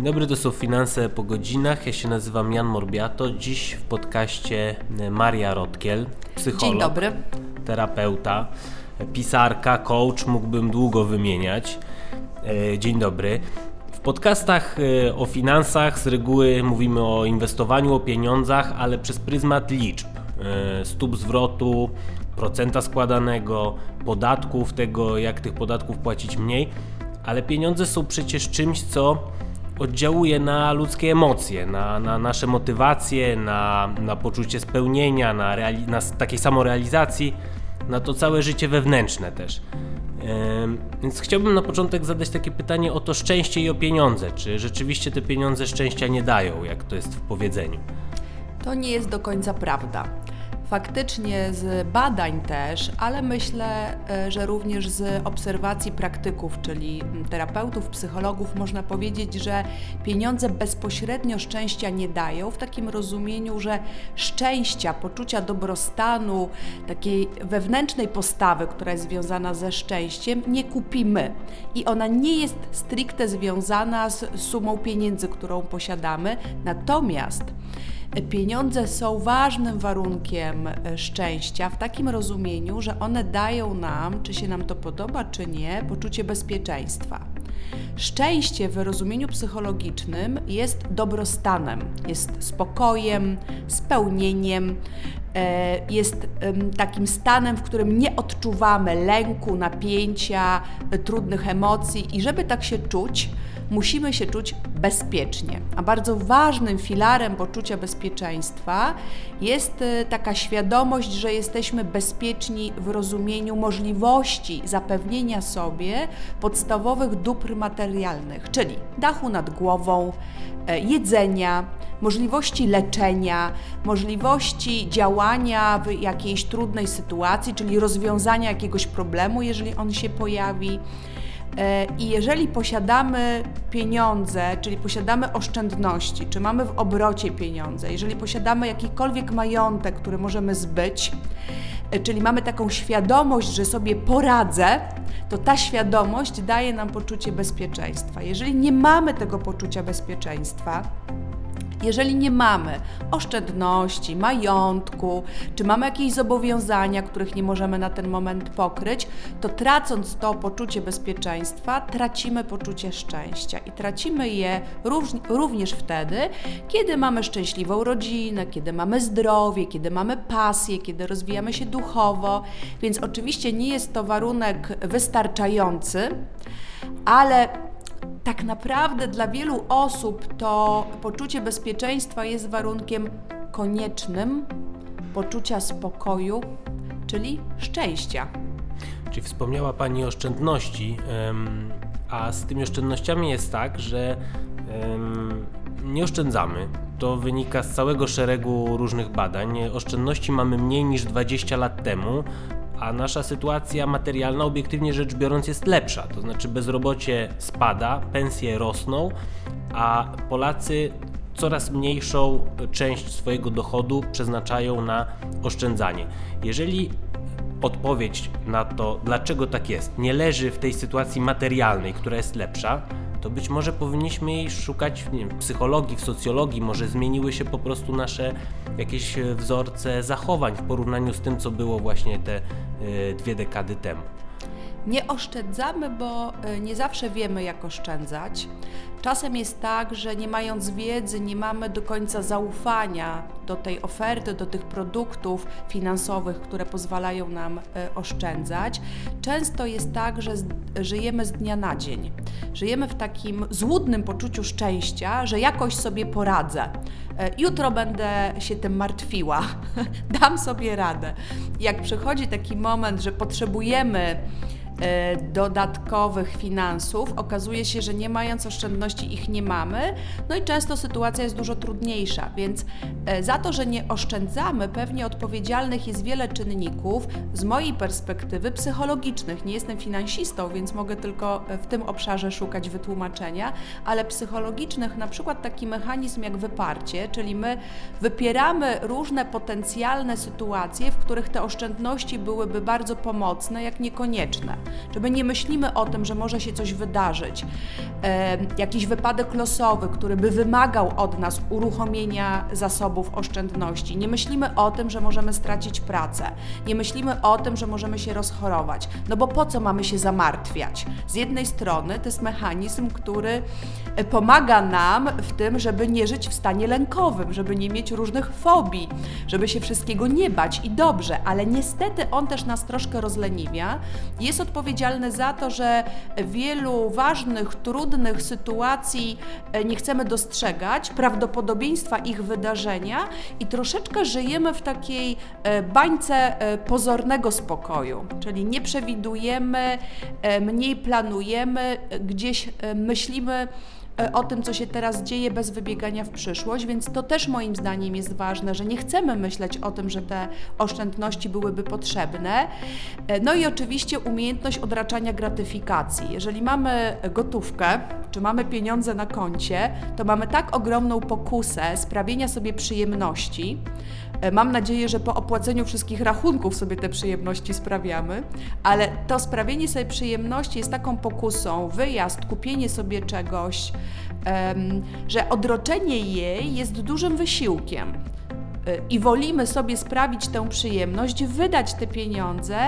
Dzień dobry, to są Finanse po godzinach. Ja się nazywam Jan Morbiato. Dziś w podcaście Maria Rotkiel, psycholog, Dzień dobry. terapeuta, pisarka, coach, mógłbym długo wymieniać. E, dzień dobry. W podcastach e, o finansach z reguły mówimy o inwestowaniu, o pieniądzach, ale przez pryzmat liczb, e, stóp zwrotu, procenta składanego, podatków, tego jak tych podatków płacić mniej, ale pieniądze są przecież czymś, co oddziałuje na ludzkie emocje, na, na nasze motywacje, na, na poczucie spełnienia, na, reali- na takiej samorealizacji, na to całe życie wewnętrzne też. Więc chciałbym na początek zadać takie pytanie o to szczęście i o pieniądze. Czy rzeczywiście te pieniądze szczęścia nie dają, jak to jest w powiedzeniu? To nie jest do końca prawda. Faktycznie z badań też, ale myślę, e, że również z obserwacji praktyków, czyli terapeutów, psychologów, można powiedzieć, że pieniądze bezpośrednio szczęścia nie dają, w takim rozumieniu, że szczęścia, poczucia dobrostanu, takiej wewnętrznej postawy, która jest związana ze szczęściem, nie kupimy. I ona nie jest stricte związana z sumą pieniędzy, którą posiadamy, natomiast Pieniądze są ważnym warunkiem e, szczęścia w takim rozumieniu, że one dają nam, czy się nam to podoba, czy nie, poczucie bezpieczeństwa. Szczęście w rozumieniu psychologicznym jest dobrostanem, jest spokojem, spełnieniem, e, jest takim stanem, w którym nie odczuwamy lęku, napięcia, e, trudnych emocji i żeby tak się czuć, musimy się czuć bezpiecznie. A bardzo ważnym filarem poczucia bezpieczeństwa jest e, taka świadomość, że jesteśmy bezpieczni w rozumieniu możliwości zapewnienia sobie podstawowych dóbr materialnych, czyli dachu nad głową, e, jedzenia, możliwości leczenia, możliwości działania w jakiejś trudnej sytuacji, czyli rozwiązania jakiegoś problemu, jeżeli on się pojawi. E, I jeżeli posiadamy pieniądze, czyli posiadamy oszczędności, czy mamy w obrocie pieniądze, jeżeli posiadamy jakikolwiek majątek, który możemy zbyć, e, czyli mamy taką świadomość, że sobie poradzę, to ta świadomość daje nam poczucie bezpieczeństwa. Jeżeli nie mamy tego poczucia bezpieczeństwa, jeżeli nie mamy oszczędności, majątku, czy mamy jakieś zobowiązania, których nie możemy na ten moment pokryć, to tracąc to poczucie bezpieczeństwa, tracimy poczucie szczęścia i tracimy je również wtedy, kiedy mamy szczęśliwą rodzinę, kiedy mamy zdrowie, kiedy mamy pasję, kiedy rozwijamy się duchowo. Więc oczywiście nie jest to warunek wystarczający, ale tak naprawdę dla wielu osób to poczucie bezpieczeństwa jest warunkiem koniecznym poczucia spokoju, czyli szczęścia. Czyli wspomniała Pani o oszczędności, a z tymi oszczędnościami jest tak, że nie oszczędzamy. To wynika z całego szeregu różnych badań. Oszczędności mamy mniej niż 20 lat temu, a nasza sytuacja materialna, obiektywnie rzecz biorąc, jest lepsza. To znaczy bezrobocie spada, pensje rosną, a Polacy coraz mniejszą część swojego dochodu przeznaczają na oszczędzanie. Jeżeli odpowiedź na to, dlaczego tak jest, nie leży w tej sytuacji materialnej, która jest lepsza, to być może powinniśmy jej szukać nie wiem, w psychologii, w socjologii, może zmieniły się po prostu nasze jakieś e, wzorce zachowań w porównaniu z tym, co było właśnie te e, dwie dekady temu. Nie oszczędzamy, bo y, nie zawsze wiemy, jak oszczędzać. Czasem jest tak, że nie mając wiedzy, nie mamy do końca zaufania do tej oferty, do tych produktów finansowych, które pozwalają nam y, oszczędzać. Często jest tak, że żyjemy z dnia na dzień. Żyjemy w takim złudnym poczuciu szczęścia, że jakoś sobie poradzę. Y, Jutro będę się tym martwiła, dam sobie radę. Jak przychodzi taki moment, że potrzebujemy e, dodatkowych finansów. Okazuje się, że nie mając oszczędności ich nie mamy, no i często sytuacja jest dużo trudniejsza, więc e, za to, że nie oszczędzamy, pewnie odpowiedzialnych jest wiele czynników z mojej perspektywy psychologicznych. Nie jestem finansistą, więc mogę tylko e, w tym obszarze szukać wytłumaczenia, ale psychologicznych, na przykład taki mechanizm jak wyparcie, czyli my wypieramy różne potencjalne sytuacje, w których te oszczędności byłyby bardzo pomocne, jak niekonieczne. Czy my nie myślimy o tym, że może się coś wydarzyć, e, jakiś wypadek losowy, który by wymagał od nas uruchomienia zasobów oszczędności. Nie myślimy o tym, że możemy stracić pracę. Nie myślimy o tym, że możemy się rozchorować. No bo po co mamy się zamartwiać? Z jednej strony to jest mechanizm, który e, pomaga nam w tym, żeby nie żyć w stanie lękowym, żeby nie mieć różnych fobii, żeby się wszystkiego nie bać i dobrze, ale niestety on też nas troszkę rozleniwia. Jest odpowiedzialny za to, że wielu ważnych, trudnych sytuacji e, nie chcemy dostrzegać, prawdopodobieństwa ich wydarzenia i troszeczkę żyjemy w takiej e, bańce e, pozornego spokoju, czyli nie przewidujemy, mniej planujemy, gdzieś myślimy o tym, co się teraz dzieje bez wybiegania w przyszłość, więc to też moim zdaniem jest ważne, że nie chcemy myśleć o tym, że te oszczędności byłyby potrzebne. E, No i oczywiście umiejętność odraczania gratyfikacji. Jeżeli mamy gotówkę, czy mamy pieniądze na koncie, to mamy tak ogromną pokusę sprawienia sobie przyjemności. E, Mam nadzieję, że po opłaceniu wszystkich rachunków sobie te przyjemności sprawiamy, ale to sprawienie sobie przyjemności jest taką pokusą, wyjazd, kupienie sobie czegoś, że odroczenie jej jest dużym wysiłkiem. Y, I wolimy sobie sprawić tę przyjemność, wydać te pieniądze,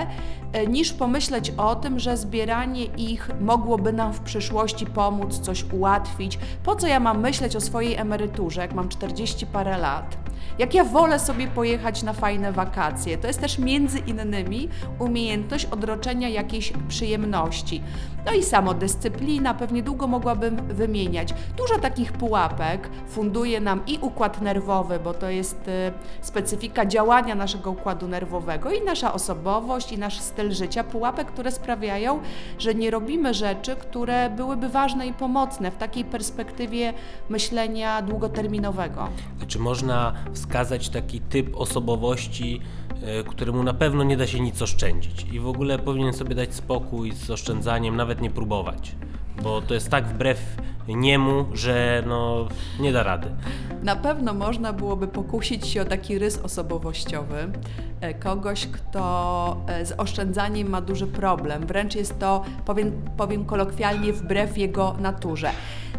niż pomyśleć o tym, że zbieranie ich mogłoby nam w przyszłości pomóc, coś ułatwić. Po co ja mam myśleć o swojej emeryturze, jak mam 40 parę lat? Jak ja wolę sobie pojechać na fajne wakacje? To jest też między innymi umiejętność odroczenia jakiejś przyjemności. No i samodyscyplina, pewnie długo mogłabym wymieniać. Dużo takich pułapek funduje nam i układ nerwowy, bo to jest y, specyfika działania naszego układu nerwowego i nasza osobowość i nasz styl życia. Pułapek, które sprawiają, że nie robimy rzeczy, które byłyby ważne i pomocne w takiej perspektywie myślenia długoterminowego. A czy można wskazać taki typ osobowości, e, któremu na pewno nie da się nic oszczędzić i w ogóle powinien sobie dać spokój z oszczędzaniem, nawet nie próbować? Bo to jest tak wbrew niemu, że no nie da rady. Na pewno można byłoby pokusić się o taki rys osobowościowy e, kogoś, kto e, z oszczędzaniem ma duży problem. Wręcz jest to, powiem, powiem kolokwialnie, wbrew jego naturze.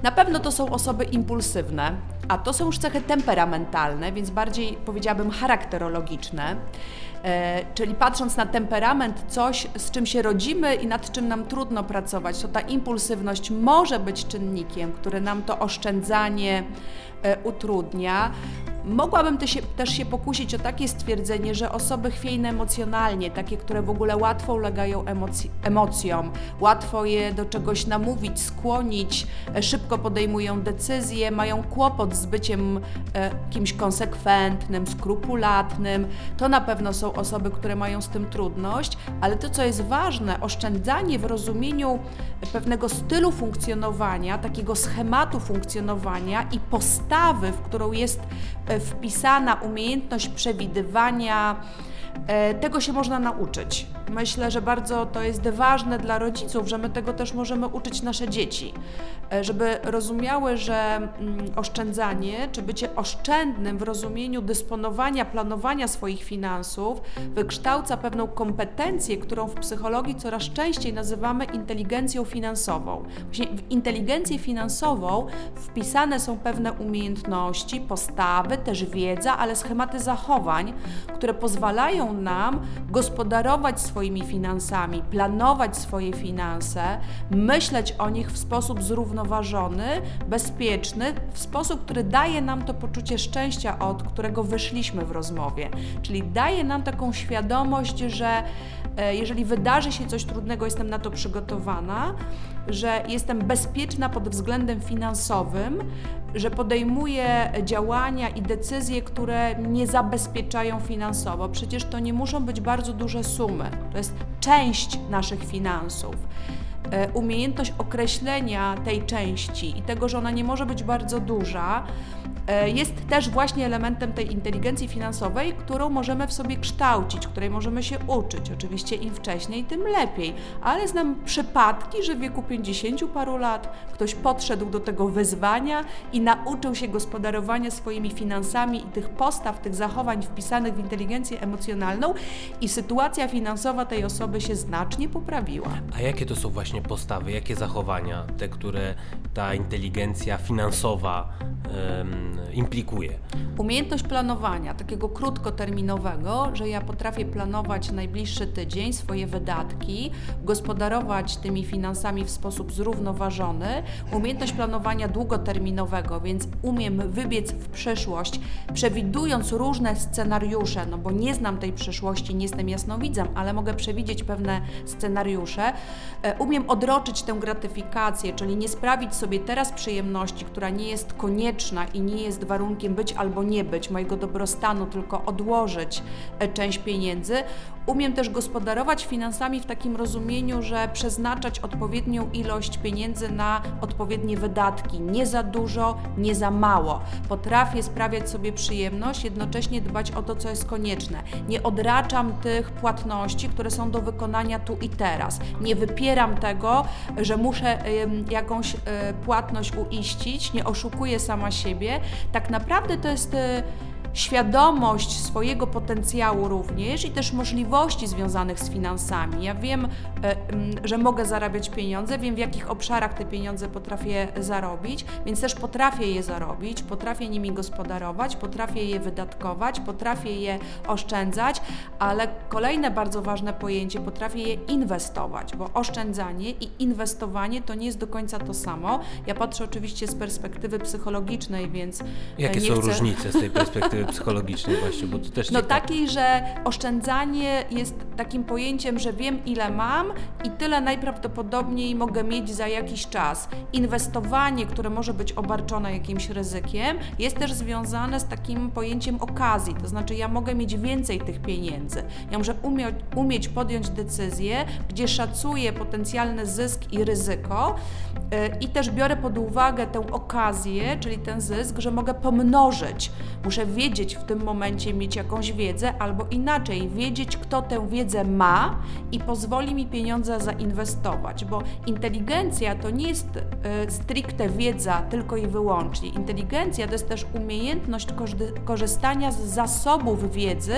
Na pewno to są osoby impulsywne, a to są już cechy temperamentalne, więc bardziej powiedziałabym charakterologiczne. E, czyli patrząc na temperament, coś z czym się rodzimy i nad czym nam trudno pracować, to ta impulsywność może być czynnikiem, który nam to oszczędzanie e, utrudnia. Mogłabym też się, też się pokusić o takie stwierdzenie, że osoby chwiejne emocjonalnie, takie, które w ogóle łatwo ulegają emocjom, łatwo je do czegoś namówić, skłonić, e, szybko podejmują decyzje, mają kłopot z byciem e, kimś konsekwentnym, skrupulatnym, to na pewno są osoby, które mają z tym trudność, ale to, co jest ważne, oszczędzanie w rozumieniu pewnego stylu funkcjonowania, takiego schematu funkcjonowania i postawy, w którą jest e, wpisana umiejętność przewidywania, e, tego się można nauczyć. Myślę, że bardzo to jest ważne dla rodziców, że my tego też możemy uczyć nasze dzieci, e, żeby rozumiały, że mm, oszczędzanie, czy bycie oszczędnym w rozumieniu dysponowania, planowania swoich finansów, wykształca pewną kompetencję, którą w psychologii coraz częściej nazywamy inteligencją finansową. Właśnie w inteligencję finansową wpisane są pewne umiejętności, postawy, też wiedza, ale schematy zachowań, które pozwalają nam gospodarować swoimi finansami, planować swoje finanse, myśleć o nich w sposób zrównoważony, bezpieczny, w sposób, który daje nam to poczucie szczęścia, od którego wyszliśmy w rozmowie. Czyli daje nam taką świadomość, że jeżeli wydarzy się coś trudnego, jestem na to przygotowana, że jestem bezpieczna pod względem finansowym, że podejmuję działania i decyzje, które mnie zabezpieczają finansowo. Przecież to nie muszą być bardzo duże sumy, to jest część naszych finansów. E, Umiejętność określenia tej części i tego, że ona nie może być bardzo duża, e, jest też właśnie elementem tej inteligencji finansowej, którą możemy w sobie kształcić, której możemy się uczyć. Oczywiście im wcześniej, tym lepiej, ale znam przypadki, że w wieku 50 paru lat ktoś podszedł do tego wyzwania i nauczył się gospodarowania swoimi finansami i tych postaw, tych zachowań wpisanych w inteligencję emocjonalną i sytuacja finansowa tej osoby się znacznie poprawiła. A jakie to są właśnie postawy, jakie zachowania, te, które ta inteligencja finansowa implikuje? Umiejętność planowania, takiego krótkoterminowego, że ja potrafię planować najbliższy tydzień swoje wydatki, gospodarować tymi finansami w sposób zrównoważony. Umiejętność planowania długoterminowego, więc umiem wybiec w przyszłość, przewidując różne scenariusze, no bo nie znam tej przyszłości, nie jestem jasnowidzem, ale mogę przewidzieć pewne scenariusze. E, Umiem odroczyć tę gratyfikację, czyli nie sprawić sobie teraz przyjemności, która nie jest konieczna i nie jest warunkiem być albo nie być mojego dobrostanu, tylko odłożyć e, część pieniędzy. Umiem też gospodarować finansami w takim rozumieniu, że przeznaczać odpowiednią ilość pieniędzy na odpowiednie wydatki. Nie za dużo, nie za mało. Potrafię sprawiać sobie przyjemność, jednocześnie dbać o to, co jest konieczne. Nie odraczam tych płatności, które są do wykonania tu i teraz. Nie wypieram tego, że muszę jakąś y, płatność uiścić, nie oszukuję sama siebie. Tak naprawdę to jest. Świadomość swojego potencjału również i też możliwości związanych z finansami. Ja wiem, e, że mogę zarabiać pieniądze, wiem w jakich obszarach te pieniądze potrafię zarobić, więc też potrafię je zarobić, potrafię nimi gospodarować, potrafię je wydatkować, potrafię je oszczędzać, ale kolejne bardzo ważne pojęcie, potrafię je inwestować, bo oszczędzanie i inwestowanie to nie jest do końca to samo. Ja patrzę oczywiście z perspektywy psychologicznej, więc e, Jakie są chcę... różnice z tej perspektywy psychologicznej właśnie, bo to też No ciekawe. takiej, że oszczędzanie jest takim pojęciem, że wiem ile mam i tyle najprawdopodobniej mogę mieć za jakiś czas. Inwestowanie, które może być obarczone jakimś ryzykiem, jest też związane z takim pojęciem okazji, to znaczy ja mogę mieć więcej tych pieniędzy. Ja muszę umie, umieć podjąć decyzję, gdzie szacuję potencjalny zysk i ryzyko yy, i też biorę pod uwagę tę okazję, czyli ten zysk, że mogę pomnożyć. Muszę wiedzieć w tym momencie, mieć jakąś wiedzę, albo inaczej, wiedzieć, kto tę wiedzę ma i pozwoli mi pieniądze zainwestować, bo inteligencja to nie jest e, stricte wiedza tylko i wyłącznie. Inteligencja to jest też umiejętność korzystania z zasobów wiedzy,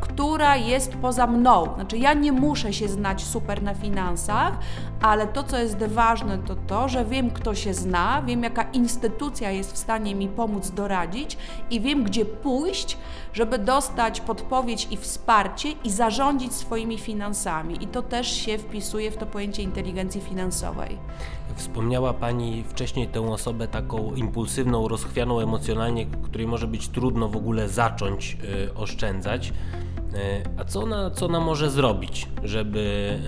która jest poza mną. Znaczy, ja nie muszę się znać super na finansach, ale to, co jest ważne, to to, że wiem, kto się zna, wiem, jaka instytucja jest w stanie mi pomóc doradzić i wiem, gdzie pójść, żeby dostać podpowiedź i wsparcie i zarządzić swoimi finansami. I to też się wpisuje w to pojęcie inteligencji finansowej. Wspomniała Pani wcześniej tę osobę taką impulsywną, rozchwianą emocjonalnie, której może być trudno w ogóle zacząć y, oszczędzać. Y, a co ona, co ona może zrobić, żeby,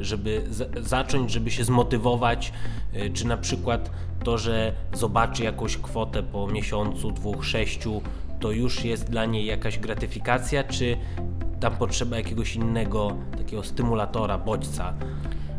y, żeby zacząć, żeby się zmotywować? Y, czy na przykład to, że zobaczy jakąś kwotę po miesiącu, dwóch, sześciu, to już jest dla niej jakaś gratyfikacja, czy tam potrzeba jakiegoś innego takiego stymulatora, bodźca?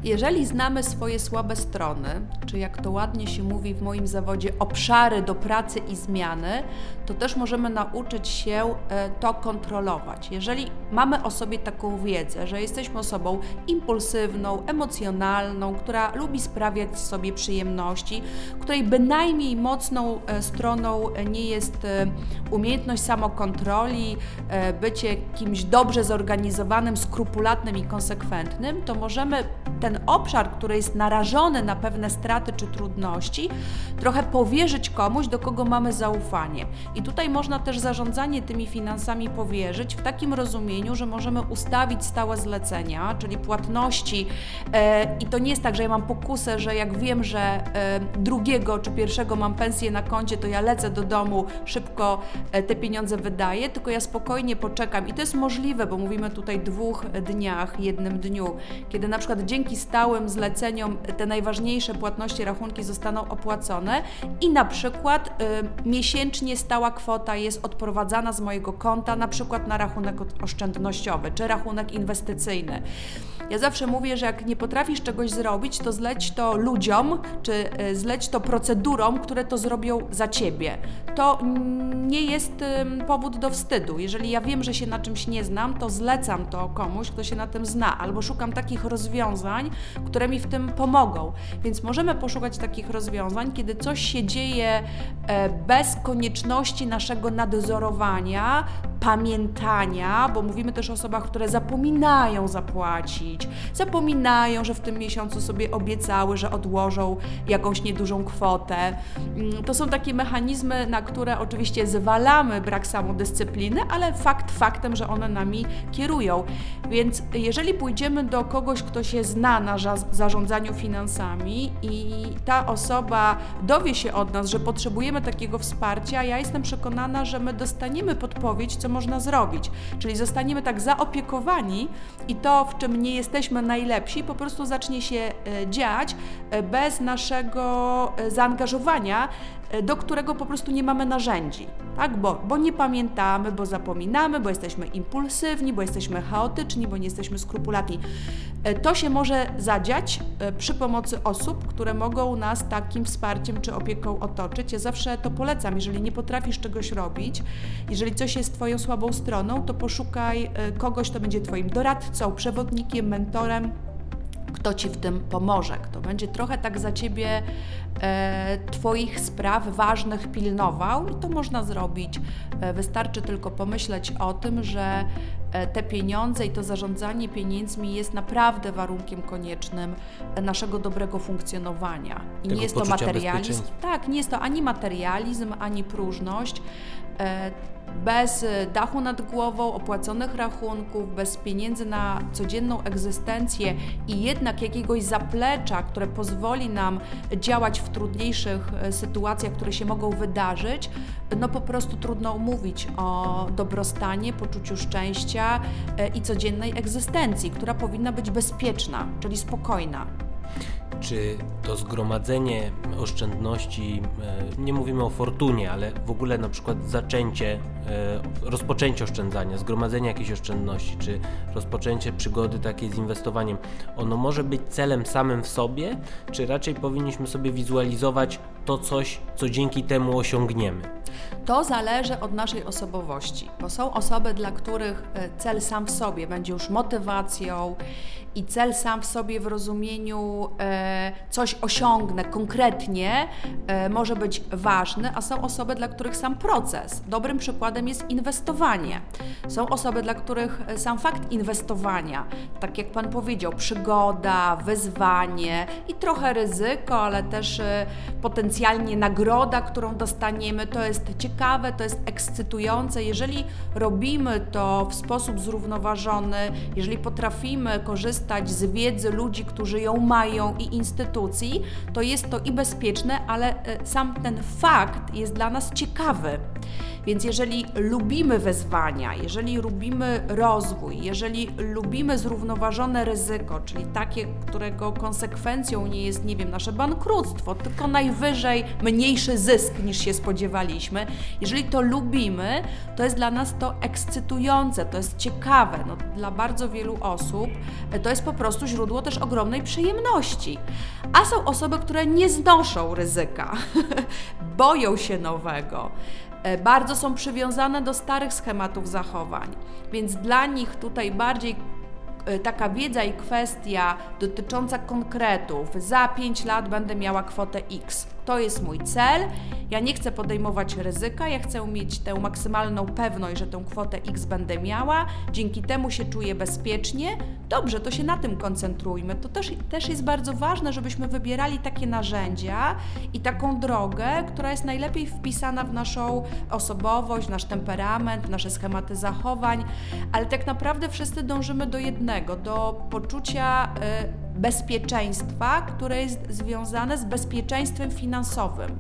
Jeżeli znamy swoje słabe strony, czy jak to ładnie się mówi w moim zawodzie, obszary do pracy i zmiany, to też możemy nauczyć się e, to kontrolować. Jeżeli mamy o sobie taką wiedzę, że jesteśmy osobą impulsywną, emocjonalną, która lubi sprawiać sobie przyjemności, której bynajmniej mocną e, stroną nie jest e, umiejętność samokontroli, e, bycie kimś dobrze zorganizowanym, skrupulatnym i konsekwentnym, to możemy ten obszar, który jest narażony na pewne straty czy trudności, trochę powierzyć komuś, do kogo mamy zaufanie. I tutaj można też zarządzanie tymi finansami powierzyć w takim rozumieniu, że możemy ustawić stałe zlecenia, czyli płatności. E, I to nie jest tak, że ja mam pokusę, że jak wiem, że e, drugiego czy pierwszego mam pensję na koncie, to ja lecę do domu, szybko e, te pieniądze wydaję, tylko ja spokojnie poczekam. I to jest możliwe, bo mówimy tutaj dwóch dniach, jednym dniu, kiedy na przykład dzięki stałym zleceniom te najważniejsze płatności, rachunki zostaną opłacone i na przykład y, miesięcznie stała kwota jest odprowadzana z mojego konta, na przykład na rachunek oszczędnościowy czy rachunek inwestycyjny. Ja zawsze mówię, że jak nie potrafisz czegoś zrobić, to zleć to ludziom, czy y, zleć to procedurom, które to zrobią za ciebie. To nie jest powód do wstydu. Jeżeli ja wiem, że się na czymś nie znam, to zlecam to komuś, kto się na tym zna, albo szukam takich rozwiązań, które mi w tym pomogą. Więc możemy poszukać takich rozwiązań, kiedy coś się dzieje e, bez konieczności naszego nadzorowania, pamiętania, bo mówimy też o osobach, które zapominają zapłacić, zapominają, że w tym miesiącu sobie obiecały, że odłożą jakąś niedużą kwotę. Mm, To są takie mechanizmy, na które oczywiście zwalamy brak samodyscypliny, ale fakt faktem, że one nami kierują. Więc jeżeli pójdziemy do kogoś, kto się zna na za- zarządzaniu finansami i ta osoba dowie się od nas, że potrzebujemy takiego wsparcia, ja jestem przekonana, że my dostaniemy podpowiedź, co można zrobić. Czyli zostaniemy tak zaopiekowani i to, w czym nie jesteśmy najlepsi, po prostu zacznie się e, dziać e, bez naszego e, zaangażowania, do którego po prostu nie mamy narzędzi. Tak? Bo, bo nie pamiętamy, bo zapominamy, bo jesteśmy impulsywni, bo jesteśmy chaotyczni, bo nie jesteśmy skrupulatni. E, To się może zadziać e, przy pomocy osób, które mogą nas takim wsparciem czy opieką otoczyć. Ja zawsze to polecam. Jeżeli nie potrafisz czegoś robić, jeżeli coś jest Twoją słabą stroną, to poszukaj e, kogoś, kto będzie Twoim doradcą, przewodnikiem, mentorem, kto Ci w tym pomoże, kto będzie trochę tak za Ciebie e, Twoich spraw ważnych pilnował i to można zrobić. E, wystarczy tylko pomyśleć o tym, że e, te pieniądze i to zarządzanie pieniędzmi jest naprawdę warunkiem koniecznym e, naszego dobrego funkcjonowania. I Tego nie jest to materializm. Tak, nie jest to ani materializm, ani próżność. E, Bez e, dachu nad głową, opłaconych rachunków, bez pieniędzy na codzienną egzystencję i jednak jakiegoś zaplecza, które pozwoli nam działać w trudniejszych e, sytuacjach, które się mogą wydarzyć, no po prostu trudno umówić o dobrostanie, poczuciu szczęścia e, i codziennej egzystencji, która powinna być bezpieczna, czyli spokojna. Czy to zgromadzenie oszczędności, e, nie mówimy o fortunie, ale w ogóle na przykład zaczęcie, e, rozpoczęcie oszczędzania, zgromadzenie jakiejś oszczędności, czy rozpoczęcie przygody takiej z inwestowaniem, ono może być celem samym w sobie, czy raczej powinniśmy sobie wizualizować to coś, co dzięki temu osiągniemy? To zależy od naszej osobowości, bo są osoby, dla których e, cel sam w sobie będzie już motywacją i cel sam w sobie w rozumieniu e, coś osiągnę konkretnie e, może być ważny, a są osoby, dla których sam proces. Dobrym przykładem jest inwestowanie. Są osoby, dla których e, sam fakt inwestowania, tak jak Pan powiedział, przygoda, wyzwanie i trochę ryzyko, ale też e, potencjalnie nagroda, którą dostaniemy, to jest ciekawe, to jest ekscytujące. Jeżeli robimy to w sposób zrównoważony, jeżeli potrafimy korzystać z wiedzy ludzi, którzy ją mają i instytucji, to jest to i bezpieczne, ale e, sam ten fakt jest dla nas ciekawy. Więc jeżeli lubimy wyzwania, jeżeli lubimy rozwój, jeżeli lubimy zrównoważone ryzyko, czyli takie, którego konsekwencją nie jest, nie wiem, nasze bankructwo, tylko najwyżej mniejszy zysk niż się spodziewaliśmy, jeżeli to lubimy, to jest dla nas to ekscytujące, to jest ciekawe. No, dla bardzo wielu osób e, to jest po prostu źródło też ogromnej przyjemności. A są osoby, które nie znoszą ryzyka, boją się nowego bardzo są przywiązane do starych schematów zachowań, więc dla nich tutaj bardziej e, taka wiedza i kwestia dotycząca konkretów. Za 5 lat będę miała kwotę X. To jest mój cel. Ja nie chcę podejmować ryzyka, ja chcę mieć tę maksymalną pewność, że tę kwotę X będę miała. Dzięki temu się czuję bezpiecznie. Dobrze, to się na tym koncentrujmy. To też, też jest bardzo ważne, żebyśmy wybierali takie narzędzia i taką drogę, która jest najlepiej wpisana w naszą osobowość, nasz temperament, nasze schematy zachowań, ale tak naprawdę wszyscy dążymy do jednego, do poczucia. y, bezpieczeństwa, które jest związane z bezpieczeństwem finansowym.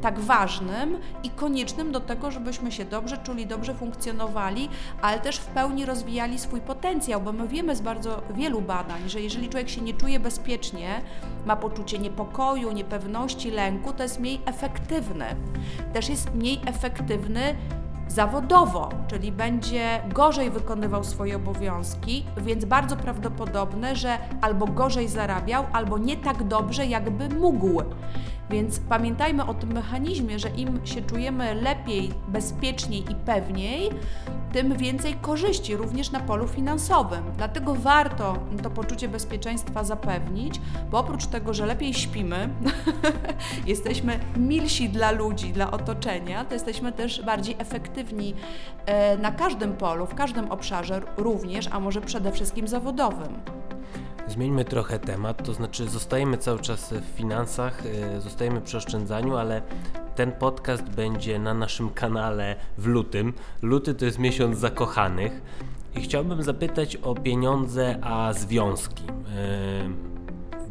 Tak ważnym i koniecznym do tego, żebyśmy się dobrze czuli, dobrze funkcjonowali, ale też w pełni rozwijali swój potencjał, bo my wiemy z bardzo wielu badań, że jeżeli człowiek się nie czuje bezpiecznie, ma poczucie niepokoju, niepewności, lęku, to jest mniej efektywny. Też jest mniej efektywny zawodowo, czyli będzie gorzej wykonywał swoje obowiązki, więc bardzo prawdopodobne, że albo gorzej zarabiał, albo nie tak dobrze, jakby mógł. Więc pamiętajmy o tym mechanizmie, że im się czujemy lepiej, bezpieczniej i pewniej, tym więcej korzyści również na polu finansowym. Dlatego warto to poczucie bezpieczeństwa zapewnić, bo oprócz tego, że lepiej śpimy, jesteśmy milsi dla ludzi, dla otoczenia, to jesteśmy też bardziej efektywni e, na każdym polu, w każdym obszarze również, a może przede wszystkim zawodowym. Zmieńmy trochę temat, to znaczy zostajemy cały czas w finansach, y, zostajemy przy oszczędzaniu, ale ten podcast będzie na naszym kanale w lutym. Luty to jest miesiąc zakochanych i chciałbym zapytać o pieniądze, a związki. Y,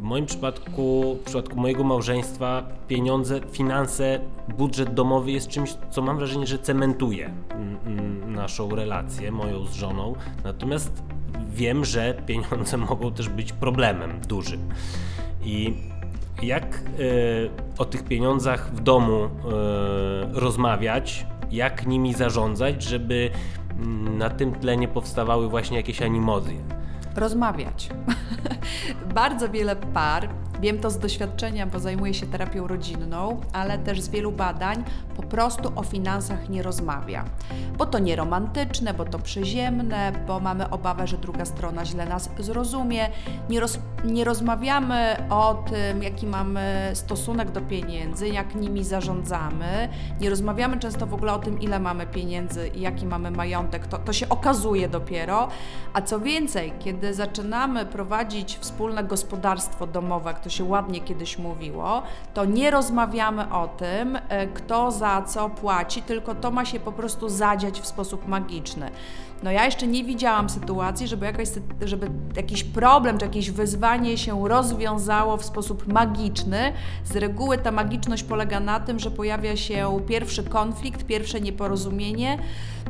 w moim przypadku, w przypadku mojego małżeństwa, pieniądze, finanse, budżet domowy jest czymś, co mam wrażenie, że cementuje mm, mm, naszą relację, moją z żoną. Natomiast wiem, że pieniądze mogą też być problemem dużym. I jak y, o tych pieniądzach w domu y, rozmawiać, jak nimi zarządzać, żeby y, na tym tle nie powstawały właśnie jakieś animozje? Rozmawiać. Bardzo wiele par Wiem to z doświadczenia, bo zajmuję się terapią rodzinną, ale też z wielu badań po prostu o finansach nie rozmawia. Bo to nieromantyczne, bo to przyziemne, bo mamy obawę, że druga strona źle nas zrozumie. Nie, roz, nie rozmawiamy o tym, jaki mamy stosunek do pieniędzy, jak nimi zarządzamy. Nie rozmawiamy często w ogóle o tym, ile mamy pieniędzy i jaki mamy majątek. To, to się okazuje dopiero. A co więcej, kiedy zaczynamy prowadzić wspólne gospodarstwo domowe, to się ładnie kiedyś mówiło, to nie rozmawiamy o tym, e, kto za co płaci, tylko to ma się po prostu zadziać w sposób magiczny. No ja jeszcze nie widziałam sytuacji, żeby, jakaś, żeby jakiś problem czy jakieś wyzwanie się rozwiązało w sposób magiczny. Z reguły ta magiczność polega na tym, że pojawia się pierwszy konflikt, pierwsze nieporozumienie,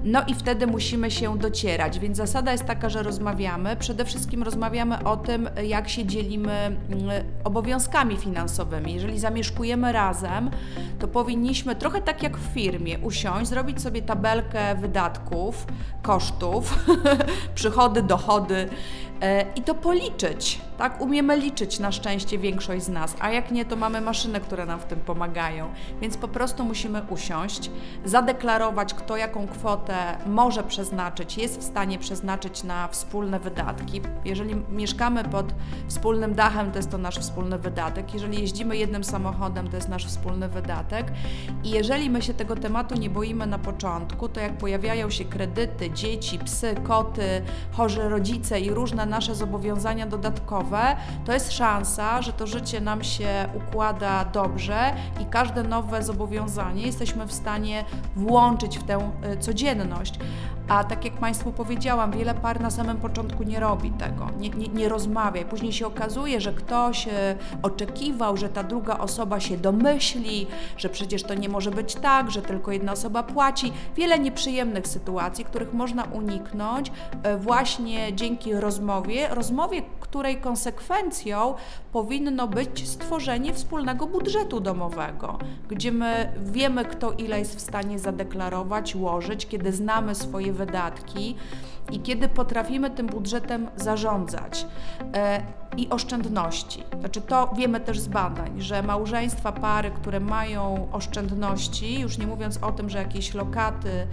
no i wtedy musimy się docierać. Więc zasada jest taka, że rozmawiamy. Przede wszystkim rozmawiamy o tym, jak się dzielimy mm, obowiązkami finansowymi. Jeżeli zamieszkujemy razem, to powinniśmy trochę tak jak w firmie usiąść, zrobić sobie tabelkę wydatków, kosztów, przychody, dochody i to policzyć. Tak, umiemy liczyć na szczęście większość z nas, a jak nie, to mamy maszyny, które nam w tym pomagają. Więc po prostu musimy usiąść, zadeklarować, kto jaką kwotę może przeznaczyć, jest w stanie przeznaczyć na wspólne wydatki. Jeżeli mieszkamy pod wspólnym dachem, to jest to nasz wspólny wydatek. Jeżeli jeździmy jednym samochodem, to jest nasz wspólny wydatek. I jeżeli my się tego tematu nie boimy na początku, to jak pojawiają się kredyty, dzieci, psy, koty, chorzy rodzice i różne nasze zobowiązania dodatkowe, to jest szansa, że to życie nam się układa dobrze i każde nowe zobowiązanie jesteśmy w stanie włączyć w tę y, codzienność. A tak jak Państwu powiedziałam, wiele par na samym początku nie robi tego, nie, nie, nie rozmawia. I później się okazuje, że ktoś e, oczekiwał, że ta druga osoba się domyśli, że przecież to nie może być tak, że tylko jedna osoba płaci. Wiele nieprzyjemnych sytuacji, których można uniknąć e, właśnie dzięki rozmowie, rozmowie, której konsekwencją powinno być stworzenie wspólnego budżetu domowego, gdzie my wiemy, kto ile jest w stanie zadeklarować, łożyć, kiedy znamy swoje i kiedy potrafimy tym budżetem zarządzać. E, I oszczędności. Znaczy, to wiemy też z badań, że małżeństwa, pary, które mają oszczędności, już nie mówiąc o tym, że jakieś lokaty,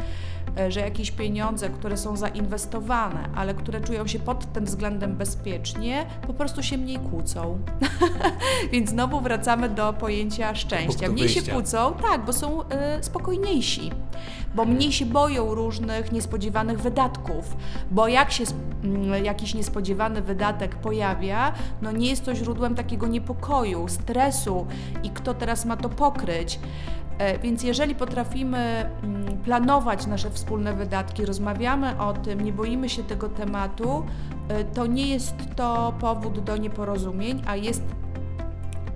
że jakieś pieniądze, które są zainwestowane, ale które czują się pod tym względem bezpiecznie, po prostu się mniej kłócą. Więc znowu wracamy do pojęcia szczęścia. Mniej się kłócą, tak, bo są y, spokojniejsi, bo mniej się boją różnych niespodziewanych wydatków, bo jak się y, jakiś niespodziewany wydatek pojawia, no nie jest to źródłem takiego niepokoju, stresu i kto teraz ma to pokryć E, Więc jeżeli potrafimy mm, planować nasze wspólne wydatki, rozmawiamy o tym, nie boimy się tego tematu, e, to nie jest to powód do nieporozumień, a jest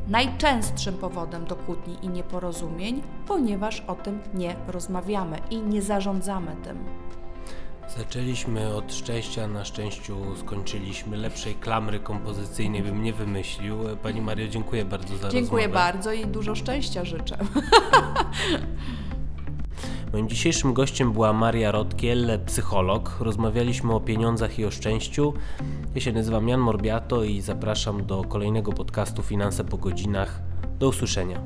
najczęstszym powodem do kłótni i nieporozumień, ponieważ o tym nie rozmawiamy i nie zarządzamy tym. Zaczęliśmy od szczęścia, na szczęściu skończyliśmy. Lepszej klamry kompozycyjnej bym nie wymyślił. Pani Mario, dziękuję bardzo za Dziękuję rozmowę. bardzo i dużo szczęścia życzę. Moim dzisiejszym gościem była Maria Rotkiel, psycholog. Rozmawialiśmy o pieniądzach i o szczęściu. Ja się nazywam Jan Morbiato i zapraszam do kolejnego podcastu Finanse po godzinach. Do usłyszenia.